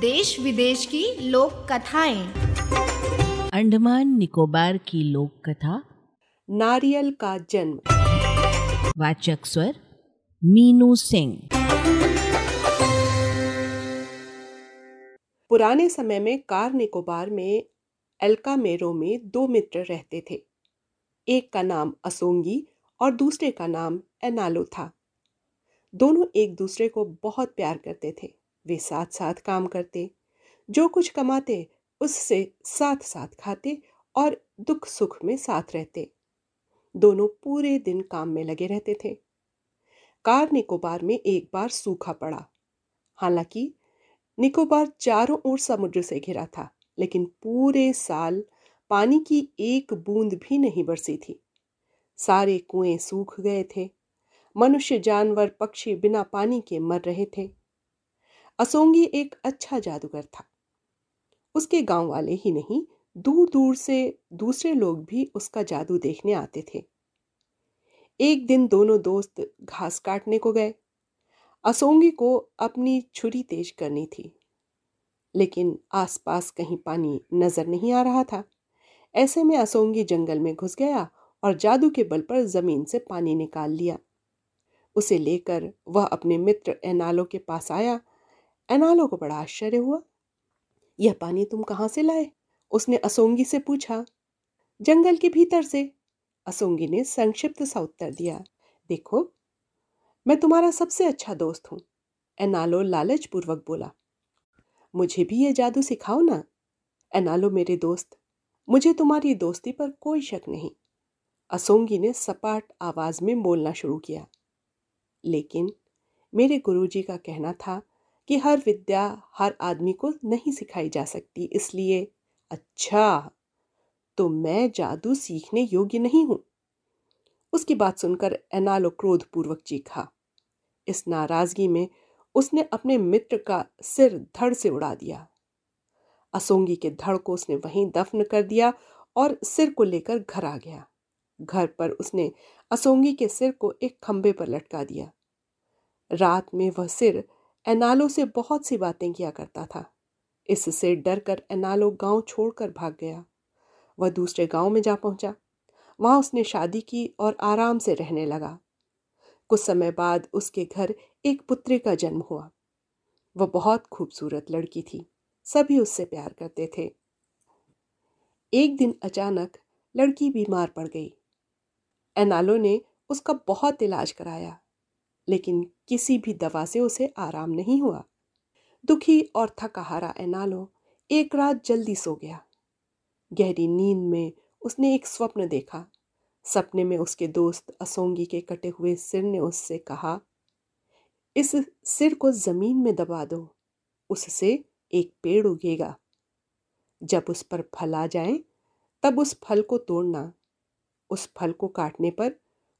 देश विदेश की लोक कथाएँ अंडमान निकोबार की लोक कथा नारियल का जन्म। वाचक स्वर मीनू सिंह। पुराने समय में कार निकोबार में एल्का मेरो में दो मित्र रहते थे। एक का नाम असोंगी और दूसरे का नाम एनालो था। दोनों एक दूसरे को बहुत प्यार करते थे। वे साथ साथ काम करते, जो कुछ कमाते, उससे साथ साथ खाते और दुख सुख में साथ रहते। दोनों पूरे दिन काम में लगे रहते थे। कार निकोबार में एक बार सूखा पड़ा। हालाँकि, निकोबार चारों ओर समुद्र से घिरा था, लेकिन पूरे साल पानी की एक बूंद भी नहीं बरसी थी। सारे कुएँ सूख गए थे। मनुष्य, जानवर, पक्षी बिना पानी के मर रहे थे। असोंगी एक अच्छा जादूगर था। उसके गाँव वाले ही नहीं दूर दूर से दूसरे लोग भी उसका जादू देखने आते थे। एक दिन दोनों दोस्त घास काटने को गए। असोंगी को अपनी छुरी तेज करनी थी, लेकिन आसपास कहीं पानी नज़र नहीं आ रहा था। ऐसे में असोंगी जंगल में घुस गया और जादू के बल पर ज़मीन से पानी निकाल लिया। उसे लेकर वह अपने मित्र एनालो के पास आया एनालो को बड़ा आश्चर्य हुआ। यह पानी तुम कहाँ से लाए? उसने असोंगी से पूछा। जंगल के भीतर से। असोंगी ने संक्षिप्त सा उत्तर दिया। देखो, मैं तुम्हारा सबसे अच्छा दोस्त हूँ, एनालो लालच पूर्वक बोला। मुझे भी ये जादू सिखाओ ना। एनालो मेरे दोस्त, मुझे तुम्हारी दोस्ती पर कोई शक नहीं। असोंगी ने सपाट आवाज़ में बोलना शुरू किया। लेकिन मेरे गुरुजी का कहना था कि हर विद्या हर आदमी को नहीं सिखाई जा सकती, इसलिए अच्छा तो मैं जादू सीखने योग्य नहीं हूँ। उसकी बात सुनकर एनालो क्रोध पूर्वक चीखा। इस नाराज़गी में उसने अपने मित्र का सिर धड़ से उड़ा दिया। असोंगी के धड़ को उसने वहीं दफन कर दिया और सिर को लेकर घर आ गया। घर पर उसने असोंगी के सिर को एक खंबे पर लटका दिया। रात में वह सिर एनालो से बहुत सी बातें किया करता था। इससे डरकर एनालो गाँव छोड़कर भाग गया। वह दूसरे गाँव में जा पहुँचा। वहाँ उसने शादी की और आराम से रहने लगा। कुछ समय बाद उसके घर एक पुत्री का जन्म हुआ। वह बहुत खूबसूरत लड़की थी। सभी उससे प्यार करते थे। एक दिन अचानक लड़की बीमार पड़ गई। एनालो ने उसका बहुत इलाज कराया। लेकिन किसी भी दवा से उसे आराम नहीं हुआ। दुखी और थकाहारा एनालो एक रात जल्दी सो गया। गहरी नींद में उसने एक स्वप्न देखा। सपने में उसके दोस्त असोंगी के कटे हुए सिर ने उससे कहा, इस सिर को ज़मीन में दबा दो, उससे एक पेड़ उगेगा। जब उस पर फल आ जाए, तब उस फल को तोड़ना। उस फल को काटने पर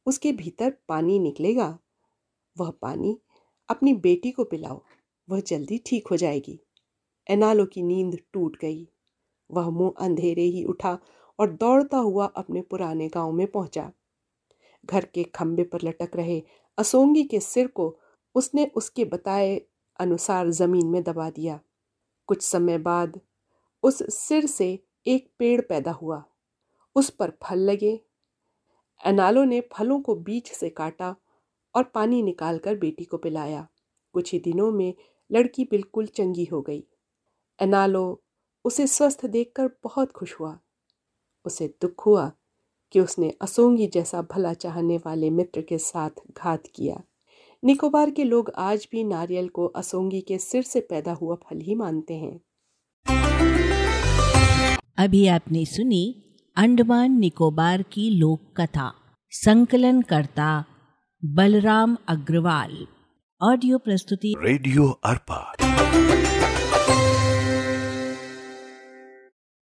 उसके भीतर पानी निकलेगा। वह पानी अपनी बेटी को पिलाओ, वह जल्दी ठीक हो जाएगी। एनालो की नींद टूट गई। वह मुँह अंधेरे ही उठा और दौड़ता हुआ अपने पुराने गाँव में पहुँचा। घर के खंबे पर लटक रहे असोंगी के सिर को उसने उसके बताए अनुसार ज़मीन में दबा दिया। कुछ समय बाद उस सिर से एक पेड़ पैदा हुआ। उस पर फल लगे। एनालो ने फलों को बीच से काटा और पानी निकालकर बेटी को पिलाया। कुछ ही दिनों में लड़की बिल्कुल चंगी हो गई। एनालो उसे स्वस्थ देखकर बहुत खुश हुआ। उसे दुख हुआ कि उसने असोंगी जैसा भला चाहने वाले मित्र के साथ घात किया। निकोबार के लोग आज भी नारियल को असोंगी के सिर से पैदा हुआ फल ही मानते हैं। अभी आपने सुनी अंडमान निकोबार की लोक कथा संकलन करता बलराम अग्रवाल। ऑडियो प्रस्तुति रेडियो अर्पा।